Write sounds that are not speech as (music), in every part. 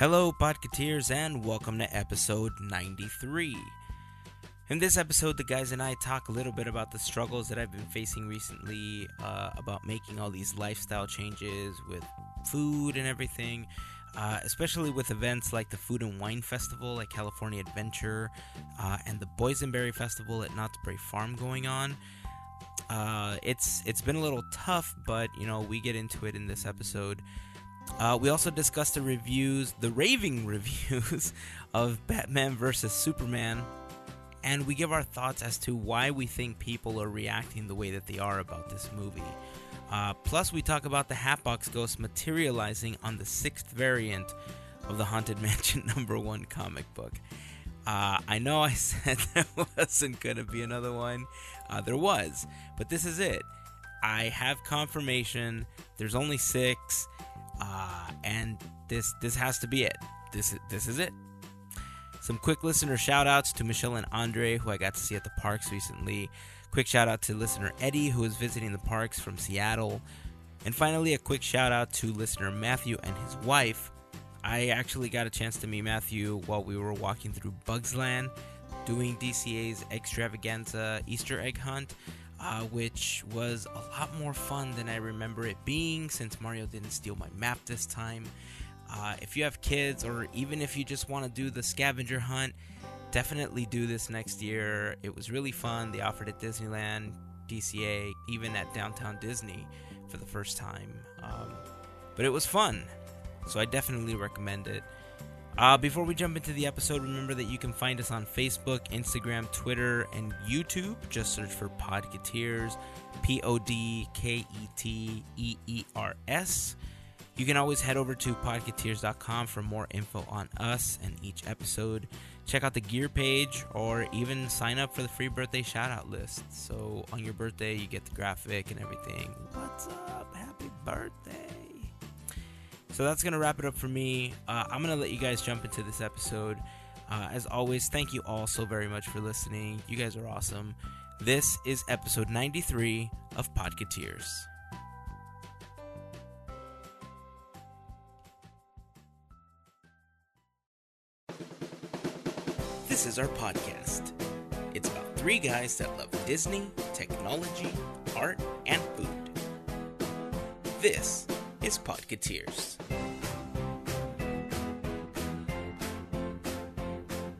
Hello, Podketeers, and welcome to episode 93. In this episode, the guys and I talk a little bit about the struggles that I've been facing recently, uh, about making all these lifestyle changes with food and everything, uh, especially with events like the Food and Wine Festival at California Adventure uh, and the Boysenberry Festival at Knott's Berry Farm going on. Uh, it's it's been a little tough, but you know we get into it in this episode. Uh, we also discussed the reviews, the raving (laughs) reviews of Batman vs Superman, and we give our thoughts as to why we think people are reacting the way that they are about this movie. Uh, plus, we talk about the Hatbox Ghost materializing on the sixth variant of the Haunted (laughs) Mansion number one comic book. Uh, I know I (laughs) said there wasn't going to be another one. Uh, there was, but this is it. I have confirmation. There's only six, uh, and this this has to be it. This this is it. Some quick listener shout outs to Michelle and Andre, who I got to see at the parks recently. Quick shout out to listener Eddie, who is visiting the parks from Seattle. And finally, a quick shout out to listener Matthew and his wife. I actually got a chance to meet Matthew while we were walking through Bug's Land doing DCA's extravaganza Easter egg hunt, uh, which was a lot more fun than I remember it being since Mario didn't steal my map this time. Uh, if you have kids, or even if you just want to do the scavenger hunt, definitely do this next year. It was really fun. They offered it at Disneyland, DCA, even at Downtown Disney for the first time. Um, but it was fun, so I definitely recommend it. Uh, before we jump into the episode, remember that you can find us on Facebook, Instagram, Twitter, and YouTube. Just search for Podketeers, P O D K E T E E R S. You can always head over to podketeers.com for more info on us and each episode. Check out the gear page or even sign up for the free birthday shout out list. So on your birthday, you get the graphic and everything. What's up? Happy birthday! So that's going to wrap it up for me. Uh, I'm going to let you guys jump into this episode. Uh, as always, thank you all so very much for listening. You guys are awesome. This is episode 93 of Podketeers. This is our podcast. It's about three guys that love Disney, technology, art, and food. This is Podketeers.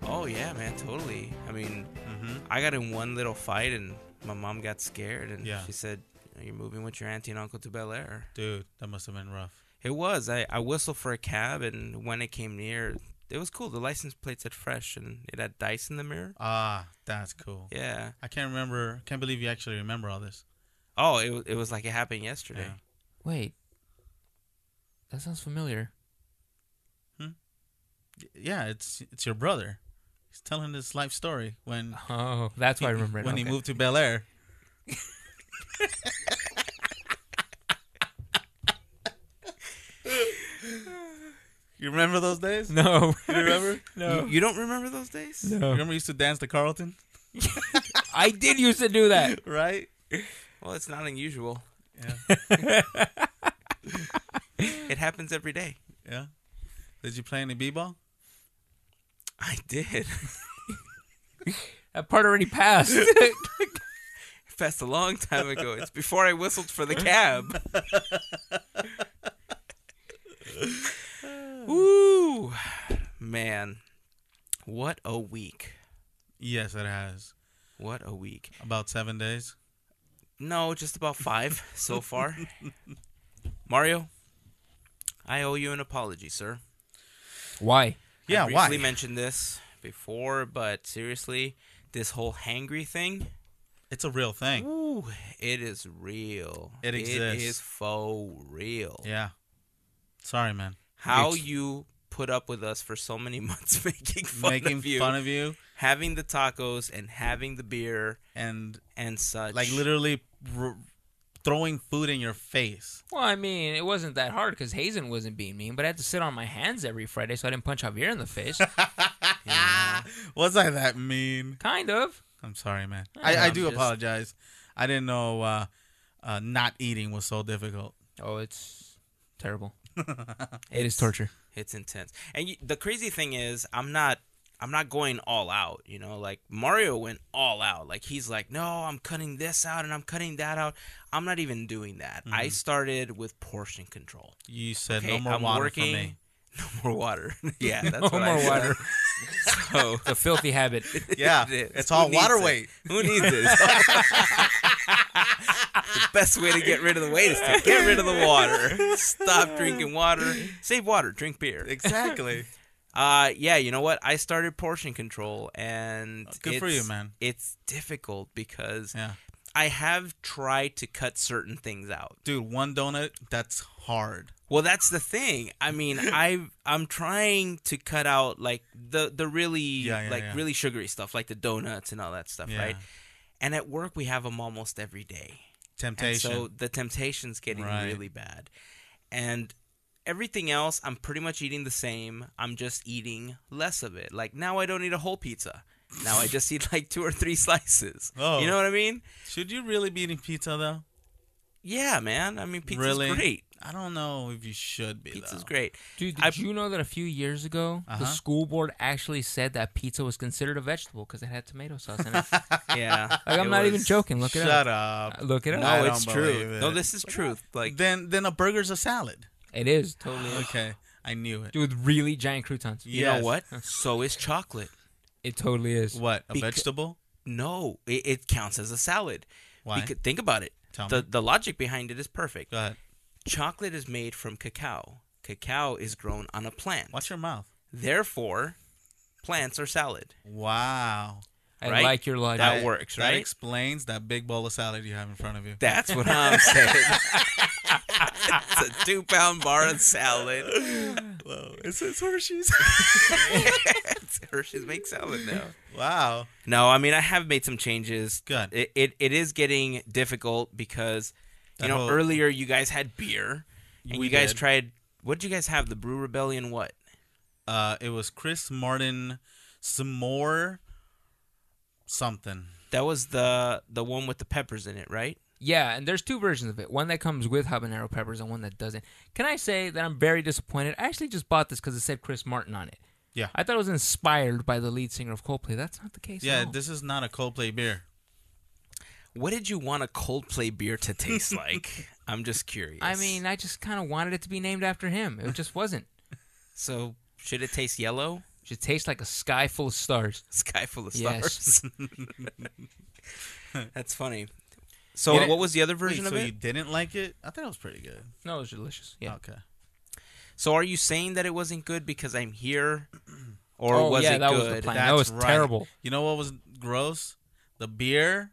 Oh yeah, man, totally. I mean, Mm-hmm. I got in one little fight, and my mom got scared, and Yeah. she said, "You're moving with your auntie and uncle to Bel Air." Dude, that must have been rough. It was. I, I whistled for a cab, and when it came near, it was cool. The license plate said fresh, and it had dice in the mirror. Ah, that's cool. Yeah. I can't remember. Can't believe you actually remember all this. Oh, it it was like it happened yesterday. Yeah. Wait. That sounds familiar. Hmm? Yeah, it's it's your brother. He's telling his life story when Oh, that's why I remember it. when he moved to Bel Air. (laughs) you remember those days? No. You remember? (laughs) no. You, you don't remember those days? No. You no. remember you used to dance to Carlton, (laughs) I did used to do that. right? Well, it's not unusual. Yeah. It happens every day. Yeah. Did you play any b-ball? I did. (laughs) That part already passed. (laughs) Passed a long time ago. It's before I whistled for the cab. (laughs) Woo, man, what a week! Yes, it has. What a week! About seven days. No, just about five so far. Mario, I owe you an apology, sir. Why? Yeah, I why? briefly mentioned this before, but seriously, this whole hangry thing, It's a real thing. ooh, it is real. It It exists. is faux real. Yeah. Sorry, man. How It's- you put up with us for so many (laughs) months (laughs) making fun Making of you, fun of you having the tacos and having the beer and and such. like literally r- throwing food in your face. Well, I mean, it wasn't that hard because Hazen wasn't being mean, but I had to sit on my hands every Friday so I didn't punch Javier in the face. (laughs) Yeah. Was I that mean? kind of. I'm sorry, man. Yeah, I, I I'm do just- apologize. I didn't know uh, uh, not eating was so difficult. Oh, it's terrible. (laughs) It is torture. It's intense. And you, the crazy thing is, I'm not. I'm not going all out, you know. Like Mario went all out. Like he's like, no, I'm cutting this out and I'm cutting that out. I'm not even doing that. I mm-hmm. started with portion control. You said Okay, no more I'm water working. for me. (laughs) No more water. (laughs) yeah, (laughs) that's right. No what I more said. water. So It's a filthy habit. Yeah, It is. it's all needs water it? weight. Who needs this? the best way to get rid of the weight is to get rid of the water. Stop drinking water. Save water. Drink beer. Exactly. Uh, yeah. You know what? I started portion control, and Oh, good for you, man. It's difficult because yeah, I have tried to cut certain things out. dude, one donut that's hard. Well, that's the thing. I mean, (laughs) I I'm trying to cut out like the the really Yeah, yeah, like yeah. really sugary stuff, like the donuts and all that stuff, right? And at work we have them almost every day. And Temptation. so the temptation's getting Right. really bad. And everything else, I'm pretty much eating the same. I'm just eating less of it. Like now I don't eat a whole pizza. Now I just (laughs) eat like two or three slices. Oh. You know what I mean? Should you really be eating pizza though? Yeah, man. I mean, pizza's Really? great. I don't know if you should be. Pizza's though. great. Dude, did I- you know that a few years ago, Uh-huh. the school board actually said that pizza was considered a vegetable because it had tomato sauce in it? (laughs) Yeah. Like, I'm it not even joking. Look it Shut up. up. Look it up. No, I it's true. believe No, this is truth. Like Then then a burger's a salad. It is totally. is. Okay, I knew it. Dude, with really giant croutons. you Yes. know what? So is chocolate. It totally is. What a Beca- vegetable? No, it, it counts as a salad. Why? Beca- think about it. Tell The me. the logic behind it is perfect. Go ahead. Chocolate is made from cacao. Cacao is grown on a plant. Watch your mouth. Therefore, plants are salad. Wow. I right? like your logic. That works, That right? explains that big bowl of salad you have in front of you. That's what (laughs) I'm saying. (laughs) it's a two pound bar of salad. Whoa, (laughs) (laughs) it's, it's Hershey's. Hershey's make salad now. wow. No, I mean I have made some changes. Good. It it, it is getting difficult because you That know whole- earlier you guys had beer and We you guys did. tried. What did you guys have? The Brew Rebellion. What? Uh, it was Chris Martin, some more, something. That was the the one with the peppers in it, right? Yeah, and there's two versions of it. One that comes with habanero peppers and one that doesn't. Can I say that I'm very disappointed? I actually just bought this because it said Chris Martin on it. Yeah. I thought it was inspired by the lead singer of Coldplay. That's not the case. Yeah, at all. this is not a Coldplay beer. What did you want a Coldplay beer to taste (laughs) like? I'm just curious. I mean, I just kind of wanted it to be named after him. It just wasn't. (laughs) so should it taste yellow? It should taste like a sky full of stars. (laughs) Sky full of stars. Yes. stars. That's funny. So what was the other Wait, version so of it? you didn't like it? I thought it was pretty good. No, it was delicious. Yeah. Okay. So are you saying that it wasn't good because I'm here, (clears throat) or oh was yeah, it that good? was the plan. That's that was right. terrible. You know what was gross? The beer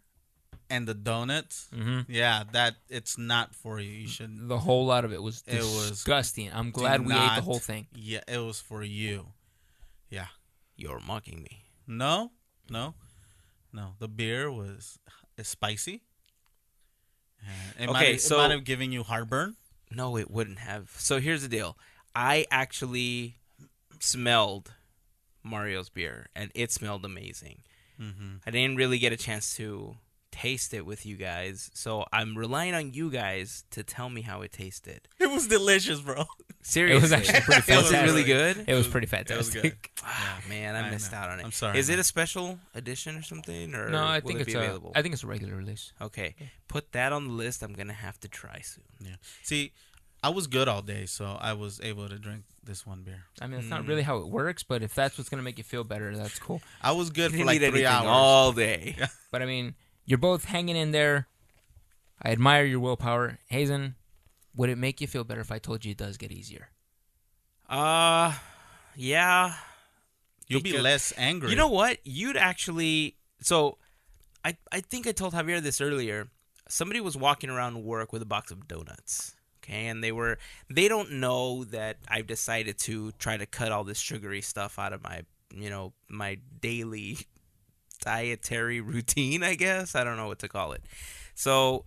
and the donuts. hmm Yeah, that it's not for you. You should. The whole lot of it was It was- disgusting. I'm glad we ate the whole thing. Yeah, it was for you. Yeah. You're mocking me. No, no, no. The beer was is spicy. And It Okay, might, so- it might have given you heartburn. No, it wouldn't have. So here's the deal. I actually smelled Mario's beer, and it smelled amazing. Mm-hmm. I didn't really get a chance to taste it with you guys, so I'm relying on you guys to tell me how it tasted. (laughs) It was delicious, bro. Seriously, It was actually pretty (laughs) Was it fantastic. really good? It was pretty It was fantastic. good. (laughs) Ah, man, I, I missed know. out on it. I'm sorry, Is it a special edition or something, or No, I think it it's be a. available? I think it's a regular release. okay, put that on the list. I'm gonna have to try soon. Yeah. See, I was good all day, so I was able to drink this one beer. I mean, it's not Mm. really how it works, but if that's what's gonna make you feel better, that's cool. I was good You for like three hours. all day. But I mean, you're both hanging in there. I admire your willpower, Hazen. Would it make you feel better if I told you it does get easier? Uh, yeah. You'll be less angry. You know what? You'd actually. So, I I think I told Javier this earlier. Somebody was walking around work with a box of donuts. Okay, and they were. They don't know that I've decided to try to cut all this sugary stuff out of my, you know, my daily dietary (laughs) routine. I guess I don't know what to call it. So,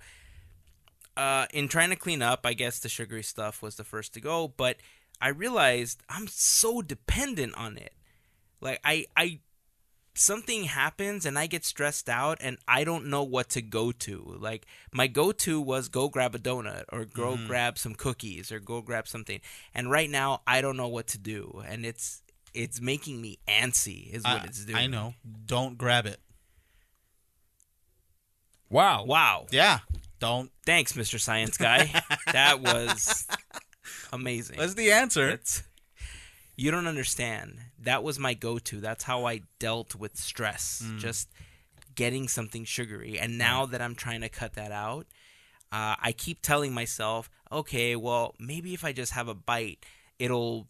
uh, in trying to clean up, I guess the sugary stuff was the first to go. But I realized I'm so dependent on it. Like I I something happens and I get stressed out and I don't know what to go to. Like my go to was go grab a donut or go Mm-hmm. grab some cookies or go grab something. And right now I don't know what to do and it's it's making me antsy is what I, it's doing. I know. Don't grab it. Wow. Wow. Yeah. Don't. Thanks, Mr. Science Guy. (laughs) that was amazing. That's the answer. That's you don't understand. That was my go-to. That's how I dealt with stress. Mm. Just getting something sugary. And now that I'm trying to cut that out, uh, I keep telling myself, okay, well, maybe if I just have a bite, it'll r-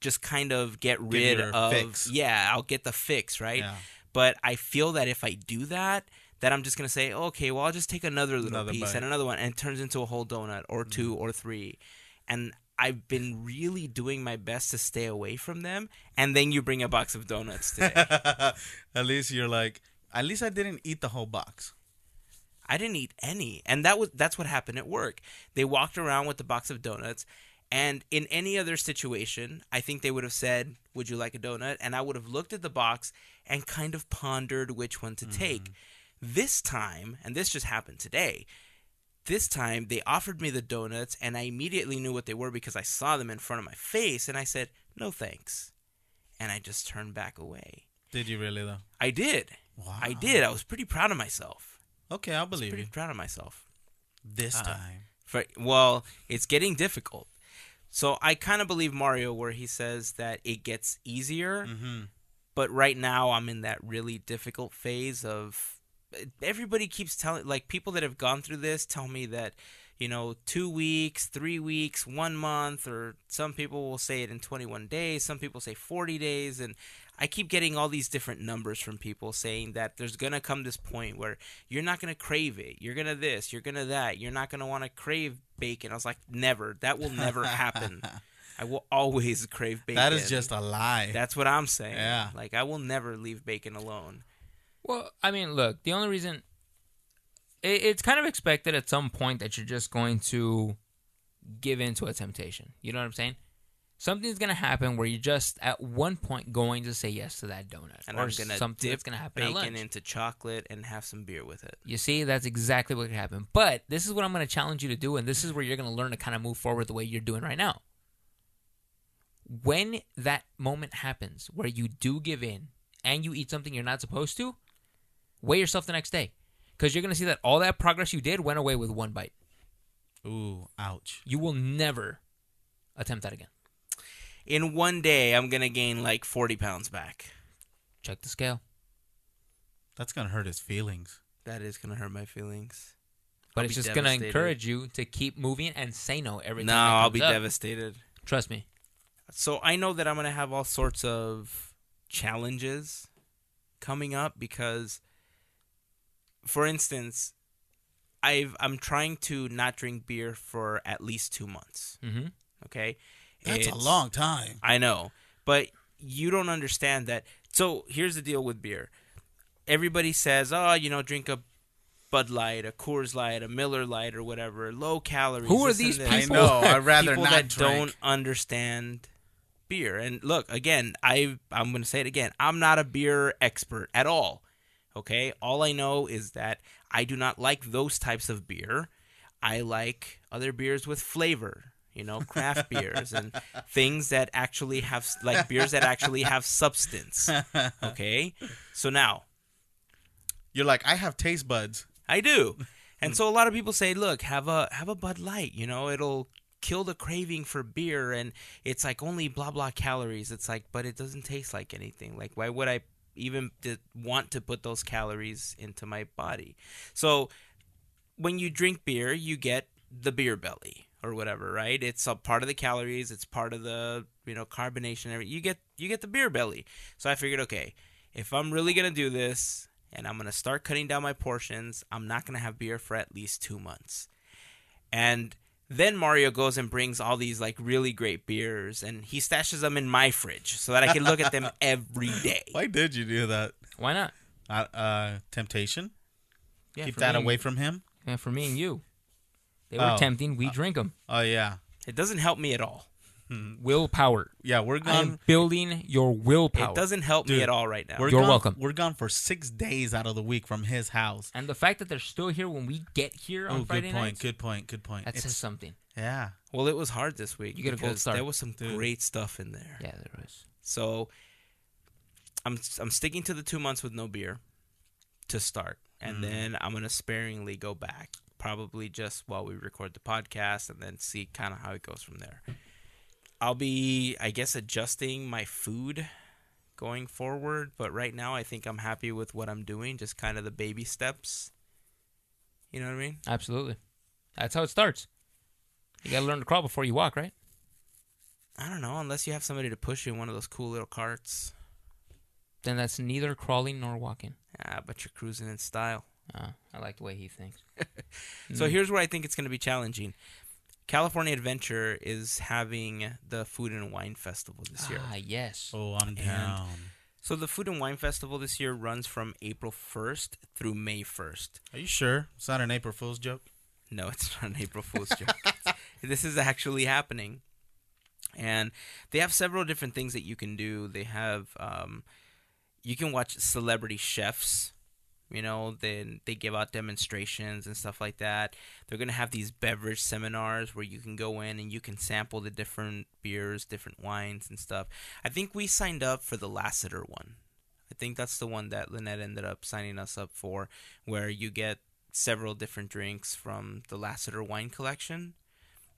just kind of get rid of. fix. Yeah, I'll get the fix, right? Yeah. But I feel that if I do that, that I'm just gonna say, okay, well, I'll just take another little Another piece bite. Mm-hmm. and another one, and it turns into a whole donut or two or three, and I've been really doing my best to stay away from them. And then you bring a box of donuts today. (laughs) at least you're like. At least I didn't eat the whole box. I didn't eat any, and that was that's what happened at work. They walked around with the box of donuts, and in any other situation, I think they would have said, "Would you like a donut?" And I would have looked at the box and kind of pondered which one to take. This time, and this just happened today. This time, they offered me the donuts, and I immediately knew what they were because I saw them in front of my face, and I said, "No thanks," and I just turned back away. Did you really though? I did. Wow. I did. I was pretty proud of myself. Okay, I'll I was pretty you. proud of myself. This Uh, time. For, well, it's getting difficult. So I kind of believe Mario where he says that it gets easier, Mm-hmm. but right now I'm in that really difficult phase of everybody keeps telling like people that have gone through this tell me that you know 2 weeks, 3 weeks, 1 month or some people will say it in 21 days, some people say 40 days and I keep getting all these different numbers from people saying that there's going to come this point where you're not going to crave it. You're going to this, you're going to that. You're not going to want to crave bacon. I was like, "Never. That will never happen. (laughs) I will always crave bacon." That is just a lie. That's what I'm saying. Yeah. Like I will never leave bacon alone. Well, I mean, look, the only reason it, it's kind of expected at some point that you're just going to give in to a temptation. You know what I'm saying? Something's gonna happen where you're just at one point going to say yes to that donut, And or I'm gonna something dip that's gonna happen bacon into chocolate and have some beer with it. You see, that's exactly what could happen. But this is what I'm going to challenge you to do, and this is where you're going to learn to kind of move forward the way you're doing right now. When that moment happens where you do give in and you eat something you're not supposed to, weigh yourself the next day. Because you're going to see that all that progress you did went away with one bite. Ooh, ouch. You will never attempt that again. In one day, I'm gonna gain like 40 pounds back. Check the scale. That's gonna hurt his feelings. That is gonna hurt my feelings. But I'll it's just going to encourage you to keep moving and say no every No, time. that I'll be up. devastated. Trust me. So I know that I'm gonna have all sorts of challenges coming up because, for instance, I've I'm trying to not drink beer for at least two months. hmm Okay, That's a long time. I know, but you don't understand that. So here's the deal with beer. Everybody says, "Oh, you know, drink a Bud Light, a Coors Light, a Miller Light, or whatever, low calories." Who are these this." I people? know. I'd rather people not that drink. don't understand beer. And look, again, I I'm going to say it again. I'm not a beer expert at all. Okay? All I know is that I do not like those types of beer. I like other beers with flavor, you know, craft beers and things that actually have like beers that actually have substance. (laughs) Okay? So now, You're like, I have taste buds. I do. And so a lot of people say, look, have a have a Bud Light, you know, it'll kill the craving for beer and it's like only blah blah calories. It's like but it doesn't taste like anything. Like why would I even want to put those calories into my body? So when you drink beer, you get the beer belly or whatever, right? It's a part of the calories, it's part of the, you know, carbonation everything. You get you get the beer belly. So I figured, okay, if I'm really going to do this and I'm going to start cutting down my portions, I'm not going to have beer for at least 2 months. And then Mario goes and brings all these like really great beers and he stashes them in my fridge so that I can look at them (laughs) every day. Why did you do that? Why not? Uh, uh, temptation. Yeah, Keep that me and- away from him. Yeah, for me and you. They were Oh. tempting. We drink them. Oh yeah. It doesn't help me at all. willpower. Yeah, we're I'm building your willpower. It doesn't help me at all right now. We're You're gone, welcome. We're gone for six days out of the week from his house. and the fact that they're still here when we get here on Oh, Friday good point. nights, Good point. Good point. that says something. yeah. Well, it was hard this week. You get a gold because star. There was some Dude. great stuff in there. Yeah, there was. So I'm I'm sticking to the two months with no beer to start, and Mm. then I'm gonna sparingly go back, probably just while we record the podcast, and then see kind of how it goes from there. I'll be, I guess, adjusting my food going forward, but right now I think I'm happy with what I'm doing, just kind of the baby steps. You know what I mean? Absolutely. That's how it starts. You gotta learn to crawl before you walk, right? I don't know, unless you have somebody to push you in one of those cool little carts. Then that's neither crawling nor walking. Ah, but you're cruising in style. Uh, I like the way he thinks. (laughs) So Mm. here's where I think it's going to be challenging. California Adventure is having the Food and Wine Festival this year. Ah, yes. Oh, I'm down. So the Food and Wine Festival this year runs from April 1st through May 1st. Are you sure it's not an April Fool's joke? No, it's not an April Fool's joke. (laughs) this is actually happening. And they have several different things that you can do. They have, um, you can watch celebrity chefs. You know, then they give out demonstrations and stuff like that. They're going to have these beverage seminars where you can go in and you can sample the different beers, different wines, and stuff. I think we signed up for the Lasseter one. I think that's the one that Lynette ended up signing us up for, where you get several different drinks from the Lasseter wine collection.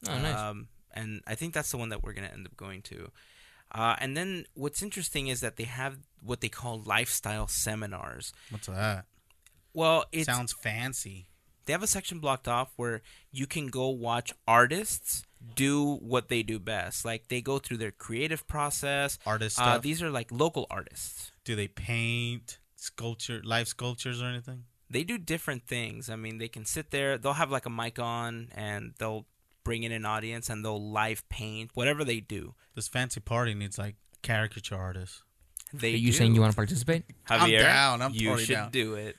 Oh, nice. Um, and I think that's the one that we're going to end up going to. Uh, and then what's interesting is that they have what they call lifestyle seminars. What's that? Well, it Sounds fancy. they have a section blocked off where you can go watch artists do what they do best. Like they go through their creative process. Artists. Uh, these are like local artists. Do they paint sculpture, live sculptures or anything? They do different things. I mean, they can sit there. They'll have like a mic on, and they'll bring in an audience, and they'll live paint. Whatever they do, This fancy party needs like caricature artists. they. Are you do. saying you want to participate? I'm down. I'm you totally should down. do it.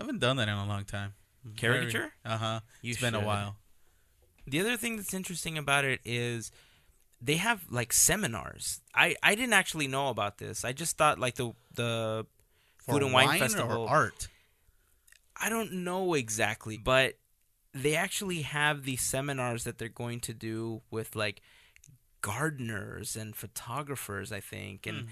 I haven't done that in a long time. Caricature? Uh huh. It's been a while. The other thing that's interesting about it is they have like seminars. I I didn't actually know about this. I just thought like the the For food and wine, wine festival. or art? I don't know exactly, but they actually have these seminars that they're going to do with like gardeners and photographers, I think. And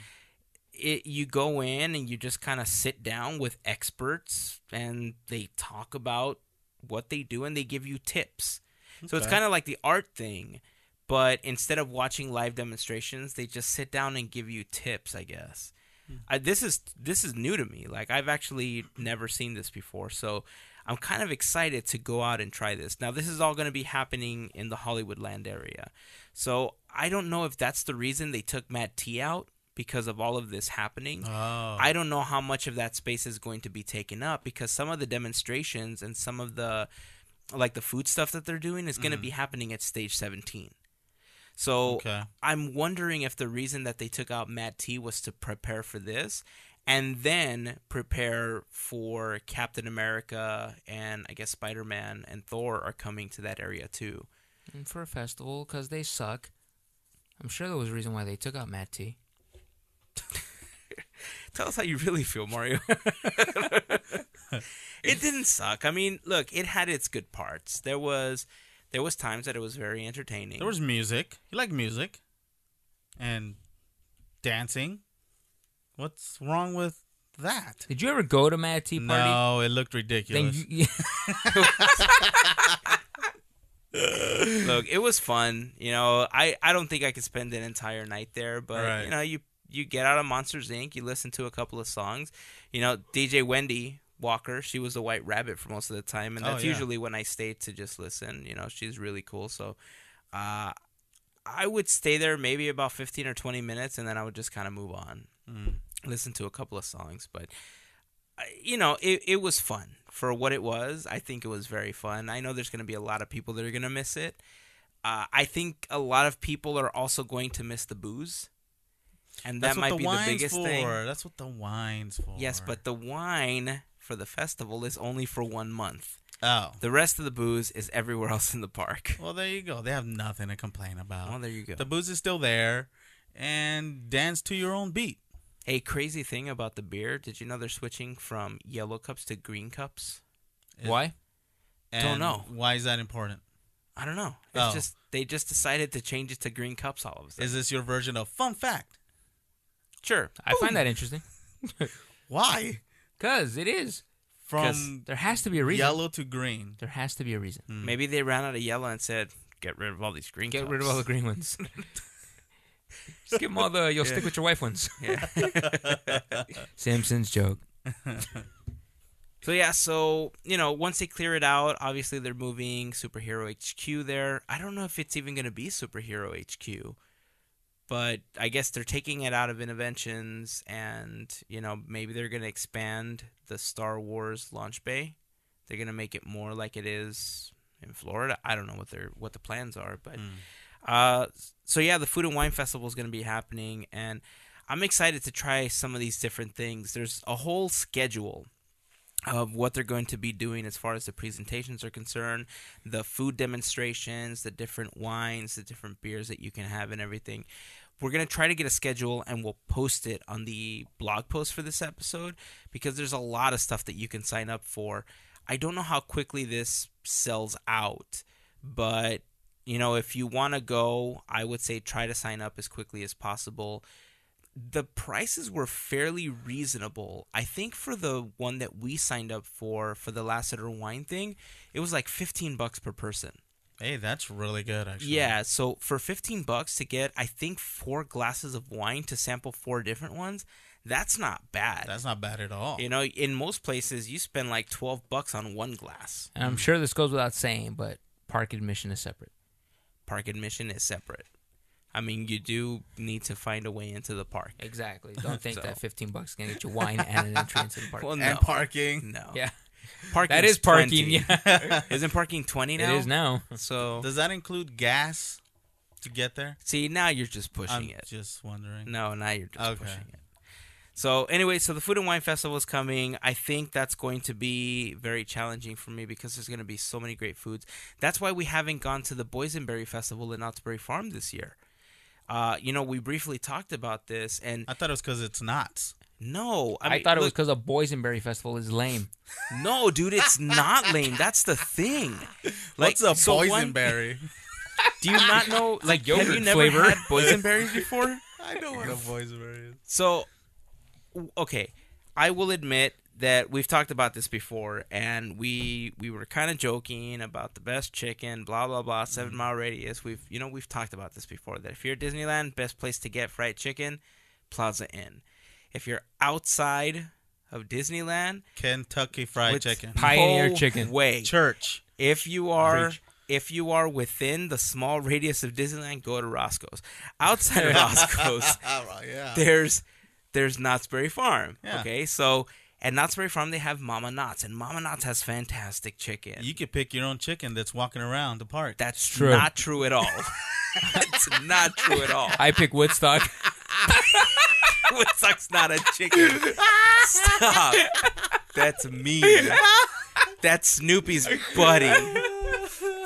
it you go in and you just kind of sit down with experts and they talk about what they do and they give you tips. So it's kind of like the art thing, but instead of watching live demonstrations, they just sit down and give you tips, I guess. Hmm. I, this is this is new to me. Like I've actually never seen this before, so I'm kind of excited to go out and try this. Now this is all going to be happening in the Hollywood land area, so I don't know if that's the reason they took Mad T out because of all of this happening. Oh. I don't know how much of that space is going to be taken up because some of the demonstrations and some of the like the food stuff that they're doing is going to mm. be happening at stage 17. So Okay. I'm wondering if the reason that they took out Mad T was to prepare for this and then prepare for Captain America and I guess Spider-Man and Thor are coming to that area too. And for a festival, because they suck. I'm sure there was a reason why they took out Mad T. (laughs) Tell us how you really feel, Mario. (laughs) it didn't suck. I mean, look, it had its good parts. There was there was times that it was very entertaining. There was music. You like music and dancing. What's wrong with that? Did you ever go to Mad T party? No, it looked Then ridiculous. you, (laughs) look, it was fun. You know, I I don't think I could spend an entire night there, but Right. you know, you you get out of Monsters Inc. You listen to a couple of songs. You know, DJ Wendy Walker, she was the White Rabbit for most of the time, and Oh, that's yeah. usually when I stay to just listen. You know, she's really cool. So, uh, I would stay there maybe about fifteen or twenty minutes, and then I would just kind of move on, Mm. listen to a couple of songs, but. You know, it, it was fun for what it was. I think it was very fun. I know there's going to be a lot of people that are going to miss it. Uh, I think a lot of people are also going to miss the booze, and that might the be the biggest for. thing. That's what the wine's for. Yes, but the wine for the festival is only for one month. Oh. The rest of the booze is everywhere (laughs) else in the park. Well, there you go. They have nothing to complain about. Well, there you go. The booze is still there, and dance to your own beat. A crazy thing about the beer. Did you know they're switching from yellow cups to green cups? Is- Why? Don't know. Why is that important? I don't know. It's Oh. just they just decided to change it to green cups all of a sudden. Is this your version of fun fact? Sure. I find that interesting. (laughs) Why? Because it is. From There has to be a reason. yellow to green. There has to be a reason. Hmm. Maybe they ran out of yellow and said, "Get rid of all these green Get cups." rid of all the green ones. (laughs) Just give them all the you'll stick with your wife ones. (laughs) Yeah. Simpsons joke. So yeah, so you know, once they clear it out, obviously they're moving Superhero HQ there. I don't know if it's even going to be Superhero HQ, but I guess they're taking it out of Innoventions, and you know, maybe they're going to expand the Star Wars launch bay. They're going to make it more like it is in Florida. I don't know what their what the plans are, but uh, so yeah, the Food and Wine Festival is going to be happening, and I'm excited to try some of these different things. There's a whole schedule of what they're going to be doing as far as the presentations are concerned, the food demonstrations, the different wines, the different beers that you can have, and everything. We're going to try to get a schedule and we'll post it on the blog post for this episode because there's a lot of stuff that you can sign up for. I don't know how quickly this sells out, but you know, if you want to go, I would say try to sign up as quickly as possible the prices were fairly reasonable. I think for the one that we signed up for for the Lasseter wine thing, it was like 15 bucks per person. Hey, that's really good, actually. Yeah, so for 15 bucks to get I think 4 glasses of wine to sample four different ones, that's not bad. That's not bad at all. you know, in most places you spend like 12 bucks on one glass. And I'm sure this goes without saying, but park admission is separate. Park admission is separate. I mean, you do need to find a way into the park. Exactly. Don't (laughs) think So- that 15 bucks is gonna get you wine and an entry into the park. Well, and no. parking. No. yeah, Parking that is parking. Yeah, (laughs) Isn't parking 20 now? it is now. So (laughs) Does that include gas to get there? See, now you're just pushing I'm it. just wondering. No, now you're just Okay. pushing it. So anyway, so the Food and Wine Festival is coming. I think that's going to be very challenging for me because there's going to be so many great foods. That's why we haven't gone to the Boysenberry Festival in Knott's Berry Farm this year. Uh, you know, we briefly talked about this, and I thought it was because it's not. no, I, I, mean, thought it was look, because a boysenberry festival is lame. (laughs) no, dude, it's not lame. That's the thing. Like, What's a so one- (laughs) Do you not know? Like, have you yogurt never flavor. had (laughs) boysenberries before? I know what a boysenberry is. So, okay, I will admit that we've talked about this before, and we we were kind of joking about the best chicken, blah blah blah, seven mm-hmm. mile radius. We've you know we've talked about this before. That if you're at Disneyland, best place to get fried chicken, Plaza Inn. If you're outside of Disneyland, Kentucky Fried Chicken. Pioneer chicken. way. Church. If you are if you are within the small radius of Disneyland, go to Roscoe's. Outside of (laughs) Roscoe's, (laughs) yeah. there's there's Knott's Berry Farm. Yeah. Okay, so at Knott's Berry Farm they have Mama Knott's, and Mama Knott's has fantastic chicken. You could pick your own chicken that's walking around the park. That's True. not true at all. (laughs) That's not true at all. I pick Woodstock. (laughs) Woodstock's not a chicken. Stop. That's mean. That's Snoopy's buddy.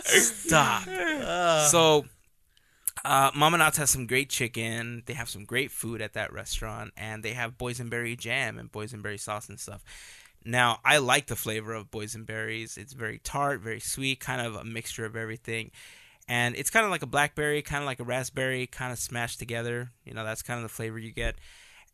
Stop. Ah. So, uh, Mama Knott's has some great chicken. They have some great food at that restaurant, and they have boysenberry jam and boysenberry sauce and stuff. Now, I like the flavor of boysenberries. It's very tart, very sweet, kind of a mixture of everything. And it's kind of like a blackberry, kind of like a raspberry, kind of smashed together. You know, that's kind of the flavor you get.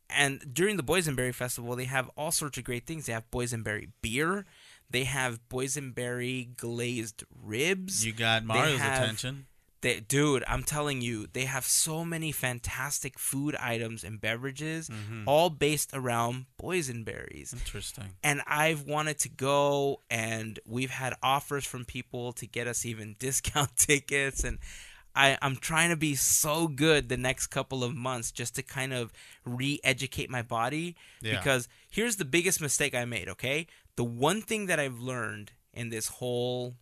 And during the Boysenberry Festival, they have all sorts of great things. They have boysenberry beer. They have boysenberry glazed ribs. you got Mario's have- attention. They, dude, I'm telling you, they have so many fantastic food items and beverages, mm-hmm. all based around boysenberries. Interesting. And I've wanted to go, and we've had offers from people to get us even (laughs) discount tickets. And I, I'm trying to be so good the next couple of months just to kind of re educate my body. Yeah. Because here's the biggest mistake I made, okay? The one thing that I've learned in this whole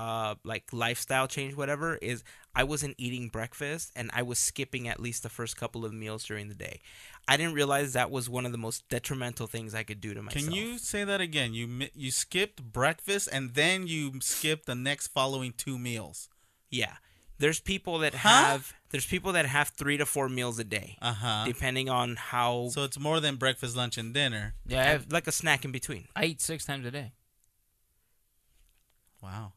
uh, like lifestyle change, whatever, is I wasn't eating breakfast and I was skipping at least the first couple of meals during the day. I didn't realize that was one of the most detrimental things I could do to myself. Can you say that again? You you skipped breakfast and then you skipped the next following two meals. Yeah. There's people that Huh? have there's people that have three to four meals a day, Uh huh. depending on how So it's more than breakfast, lunch, and dinner. Yeah, I, have, like a snack in between. I eat six times a day. Wow.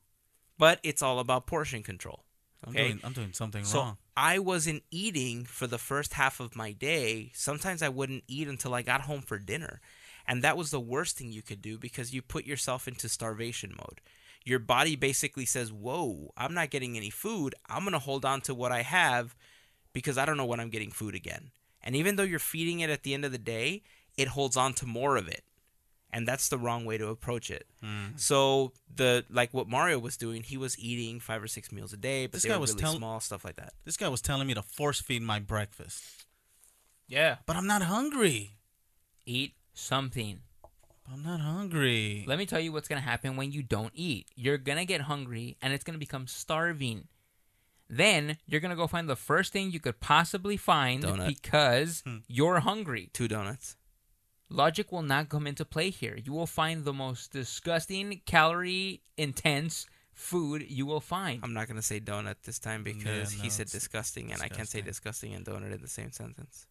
But it's all about portion control. I'm doing I'm doing something So wrong. I wasn't eating for the first half of my day. Sometimes I wouldn't eat until I got home for dinner. And that was the worst thing you could do because you put yourself into starvation mode. Your body basically says, Whoa, I'm not getting any food. I'm going to hold on to what I have because I don't know when I'm getting food again. And even though you're feeding it at the end of the day, it holds on to more of it. And that's the wrong way to approach it. Mm. So the like what Mario was doing, he was eating five or six meals a day, but This they guy were was really tell- small, stuff like that. This guy was telling me to force feed my breakfast, Yeah. but I'm not hungry. Eat something. I'm not hungry. Let me tell you what's going to happen when you don't eat. You're going to get hungry and it's going to become starving. Then you're going to go find the first thing you could possibly find Donut. because Hmm. you're hungry. Two donuts. Logic will not come into play here. You will find the most disgusting, calorie intense food you will find. I'm not gonna say donut this time because Yeah, he said it's disgusting, and I can't say disgusting and donut in the same sentence.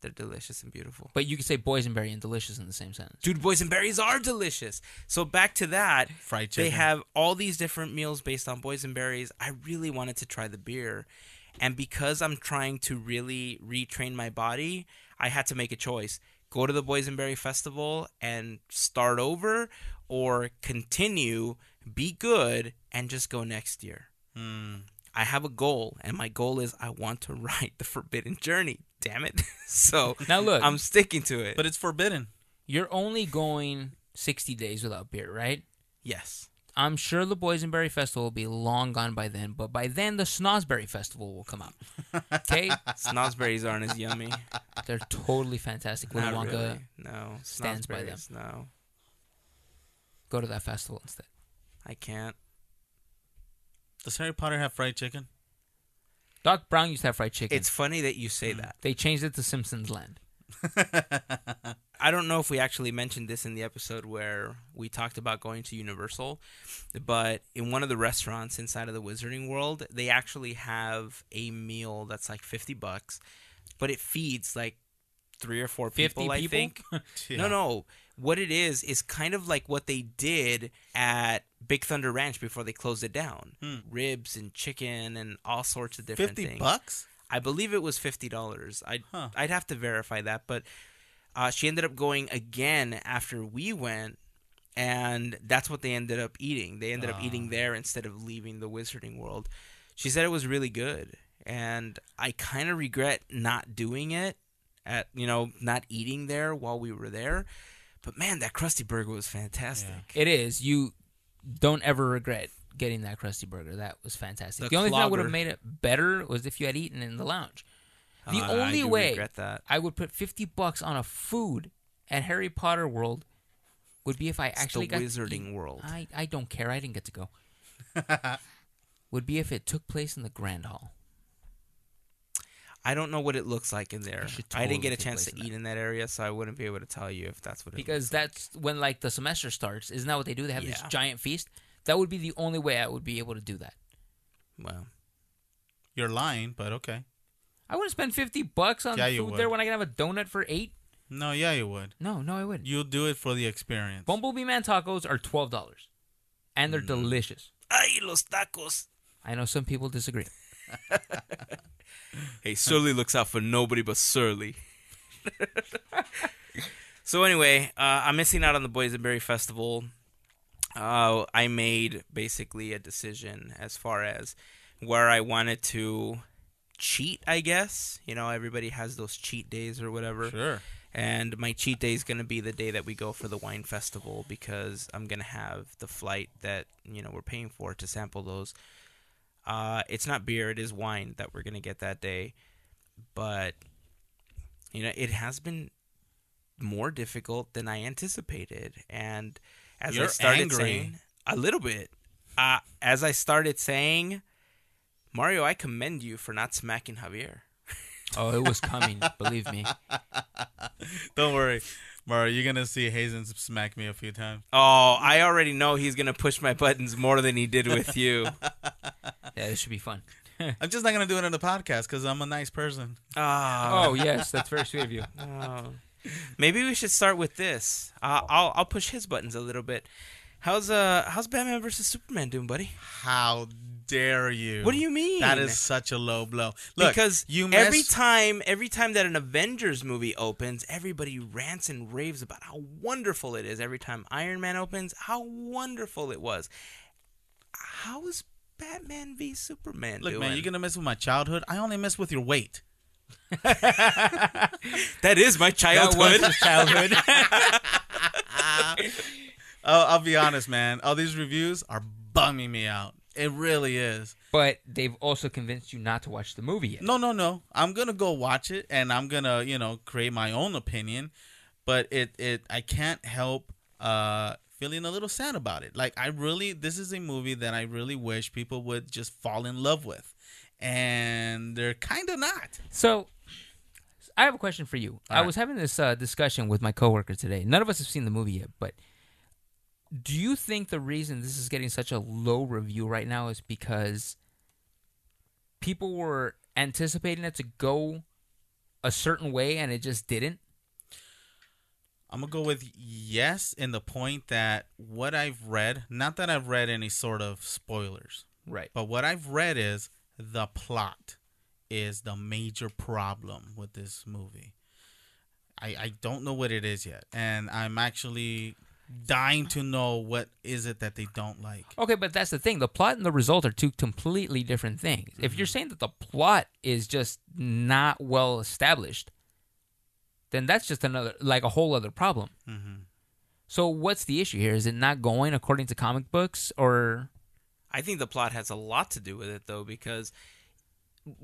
They're delicious and beautiful. But you could say boysenberry and delicious in the same sentence. Dude, boysenberries are delicious. So back to that, Fried chicken. they have all these different meals based on boysenberries. I really wanted to try the beer, and because I'm trying to really retrain my body, I had to make a choice: go to the boysenberry festival and start over, or continue, be good, and just go next year. Mm. I have a goal, and my goal is I want to (laughs) write the Forbidden Journey. Damn it! (laughs) so Now look, I'm sticking to it. But it's forbidden. you're only going 60 days without beer, right? yes, I'm sure the Boysenberry Festival will be long gone by then, but by then the Snozzberry Festival will come out. Okay? (laughs) snozzberries aren't as yummy. They're totally fantastic. Willy Not Wonka, really. No, stands by them. No, go to that festival instead. I can't. Does Harry Potter have fried chicken? Doc Brown used to have fried chicken. It's funny that you Mm. say that. they changed it to Simpsons Land. (laughs) I don't know if we actually mentioned this in the episode where we talked about going to Universal, but in one of the restaurants inside of the Wizarding World, they actually have a meal that's like 50 bucks, but it feeds like three or four 50 people, I think. (laughs) Yeah. No, no. What it is is kind of like what they did at Big Thunder Ranch before they closed it down. Hmm. Ribs and chicken and all sorts of different Fifty things. bucks? I believe it was fifty dollars. I Huh. I'd have to verify that, but uh, she ended up going again after we went, and that's what they ended up eating. They ended up eating Ah. there instead of leaving the Wizarding World. She said it was really good, and I kind of regret not doing it. At you know, not eating there while we were there, but man, that Krusty Burger was fantastic. Yeah. It is. You don't ever regret getting that Krusty Burger. That was fantastic. The The, only thing that would have made it better was if you had eaten in the lounge. The Uh, only do way regret that. I would put 50 bucks on a food at Harry Potter World would be if I It's actually the got to Wizarding eat- World. I, I don't care. I didn't get to go. (laughs) would be if it took place in the Grand Hall. I don't know what it looks like in there. It should I didn't get a chance to in eat in that area, so I wouldn't be able to tell you if that's what it Because looks like. that's when like the semester starts. Isn't that what they do? They have this giant feast. That would be the only way I would be able to do that. well, You're lying, but okay. I wouldn't spend 50 bucks on Yeah, food would. there when I can have a donut for 8. No, yeah, you would. No, no, I wouldn't. You'll do it for the experience. Bumblebee Man tacos are $12 and Mm. they're delicious. ay los tacos. I know some people disagree. (laughs) Hey, Surly looks out for nobody but Surly. (laughs) so anyway, uh, I'm missing out on the Boysenberry Festival. Uh, I made basically a decision as far as where I wanted to cheat. I guess you know everybody has those cheat days or whatever. Sure. And my cheat day is going to be the day that we go for the wine festival because I'm going to have the flight that, you know, we're paying for to sample those. Uh, it's not beer, it is wine that we're going to get that day. But, you know, it has been more difficult than I anticipated. And as I You're started angry. saying, a little bit. uh, as I started saying, Mario, I commend you for not smacking Javier. Oh, it was coming. believe me. (laughs) Don't worry, Mario. You're gonna see Hazen smack me a few times. Oh, I already know he's gonna push my buttons more than he did with you. (laughs) Yeah, this should be fun. (laughs) I'm just not gonna do it on the podcast because I'm a nice person. Oh, Oh yes, that's very sweet of you. oh. maybe we should start with this. Uh, I'll I'll push his buttons a little bit. How's uh how's Batman versus Superman doing, buddy? How dare you? What do you mean? That is such a low blow. Look, because you every time every time that an Avengers movie opens, everybody rants and raves about how wonderful it is. Every time Iron Man opens, how wonderful it was. How is Batman v Superman Look, doing? man, you're gonna mess with my childhood. I only mess with your weight. (laughs) that is my childhood. childhood. (laughs) Oh, I'll be honest, man. All these reviews are bumming me out. It really is. but they've also convinced you not to watch the movie yet. No, no, no. I'm gonna go watch it, and I'm gonna, you know, create my own opinion. But it, it, I can't help uh feeling a little sad about it. Like I really, this is a movie that I really wish people would just fall in love with, and they're kind of not. So, I have a question for you. I right. was having this uh, discussion with my coworker today. None of us have seen the movie yet, but do you think the reason this is getting such a low review right now is because people were anticipating it to go a certain way and it just didn't? I'm gonna go with yes in the point that what I've read, not that I've read any sort of spoilers, Right. but what I've read is the plot is the major problem with this movie. I, I don't know what it is yet, and I'm actually dying to know what is it that they don't like. Okay, but that's the thing. The plot and the result are two completely different things. If you're saying that the plot is just not well established, then that's just another, like a whole other problem. hmm So what's the issue here? Is it not going according to comic books, or I think the plot has a lot to do with it though, because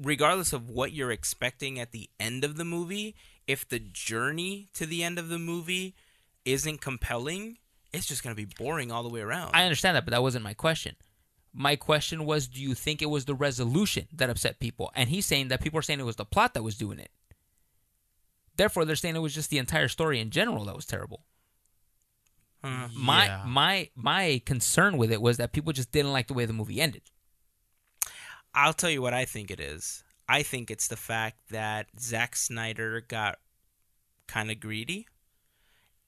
regardless of what you're expecting at the end of the movie, if the journey to the end of the movie isn't compelling, it's just going to be boring all the way around. I understand that, but that wasn't my question. My question was, do you think it was the resolution that upset people? And he's saying that people are saying it was the plot that was doing it. Therefore, they're saying it was just the entire story in general that was terrible. Uh, My Yeah. my my concern with it was that people just didn't like the way the movie ended. I'll tell you what I think it is. I think it's the fact that Zack Snyder got kind of greedy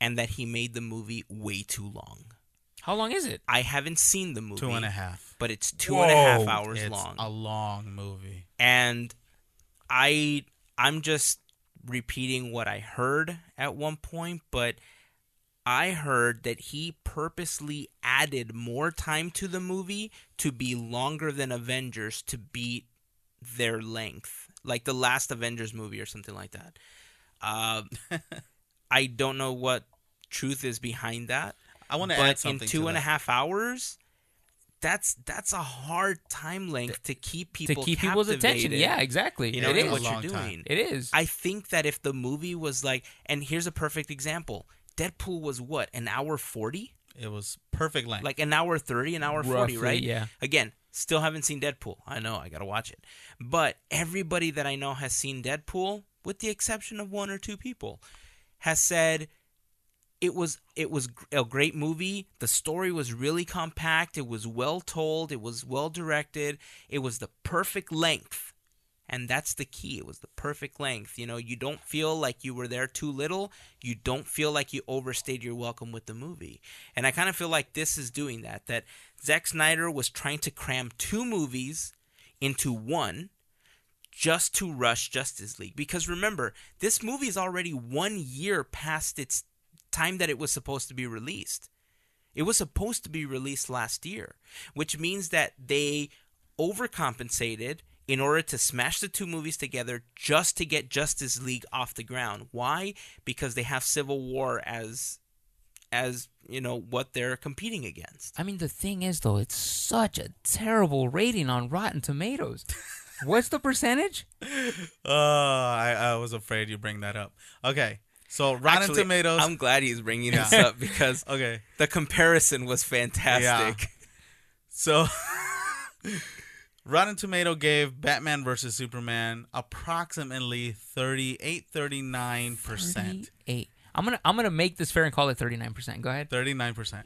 and that he made the movie way too long. How long is it? I haven't seen the movie. Two and a half. But it's two and a half Whoa. hours it's long. a long movie. and I I'm just repeating what I heard at one point, but I heard that he purposely added more time to the movie to be longer than Avengers to beat their length, like the last Avengers movie or something like that. Uh, (laughs) I don't know what truth is behind that, I want to add but in something two to and a half hours, that's that's a hard time length to keep people to keep people's attention. Yeah, exactly. You know it in is. what A you're long time. doing. It is. I think that if the movie was like, and here's a perfect example: Deadpool was what an hour forty, It was perfect length. like an hour thirty, an hour forty, right? yeah. Again, still haven't seen Deadpool. I know I gotta watch it, but everybody that I know has seen Deadpool, with the exception of one or two people, has said it was it was a great movie. The story was really compact. It was well told. It was well directed. It was the perfect length. And that's the key. It was the perfect length. You know, you don't feel like you were there too little. You don't feel like you overstayed your welcome with the movie. And I kind of feel like this is doing that. That Zack Snyder was trying to cram two movies into one just to rush Justice League. Because remember, this movie is already one year past its time that it was supposed to be released. It was supposed to be released last year, which means that they overcompensated in order to smash the two movies together just to get Justice League off the ground. Why? Because they have Civil War as as, you know, what they're competing against. I mean, the thing is, though, it's such a terrible rating on Rotten Tomatoes. (laughs) What's the percentage? Oh, I, I was afraid you bring that up. Okay, so Rotten Actually, Tomatoes. I'm glad he's bringing this up because (laughs) okay, the comparison was fantastic. So, (laughs) Rotten Tomato gave Batman versus Superman approximately 38, 39 percent. 38. I'm gonna I'm gonna make this fair and call it 39 percent. Go ahead. 39%.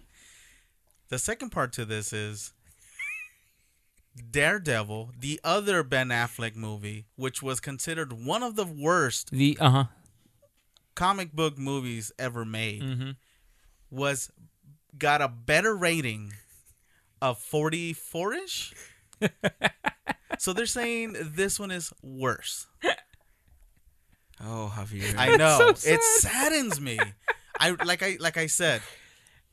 The second part to this is Daredevil, the other Ben Affleck movie, which was considered one of the worst The uh huh. comic book movies ever made, Mhm. was got a better rating of 44ish. (laughs) so they're saying this one is worse. Oh, Javier. I know. so it saddens me. I like I like I said.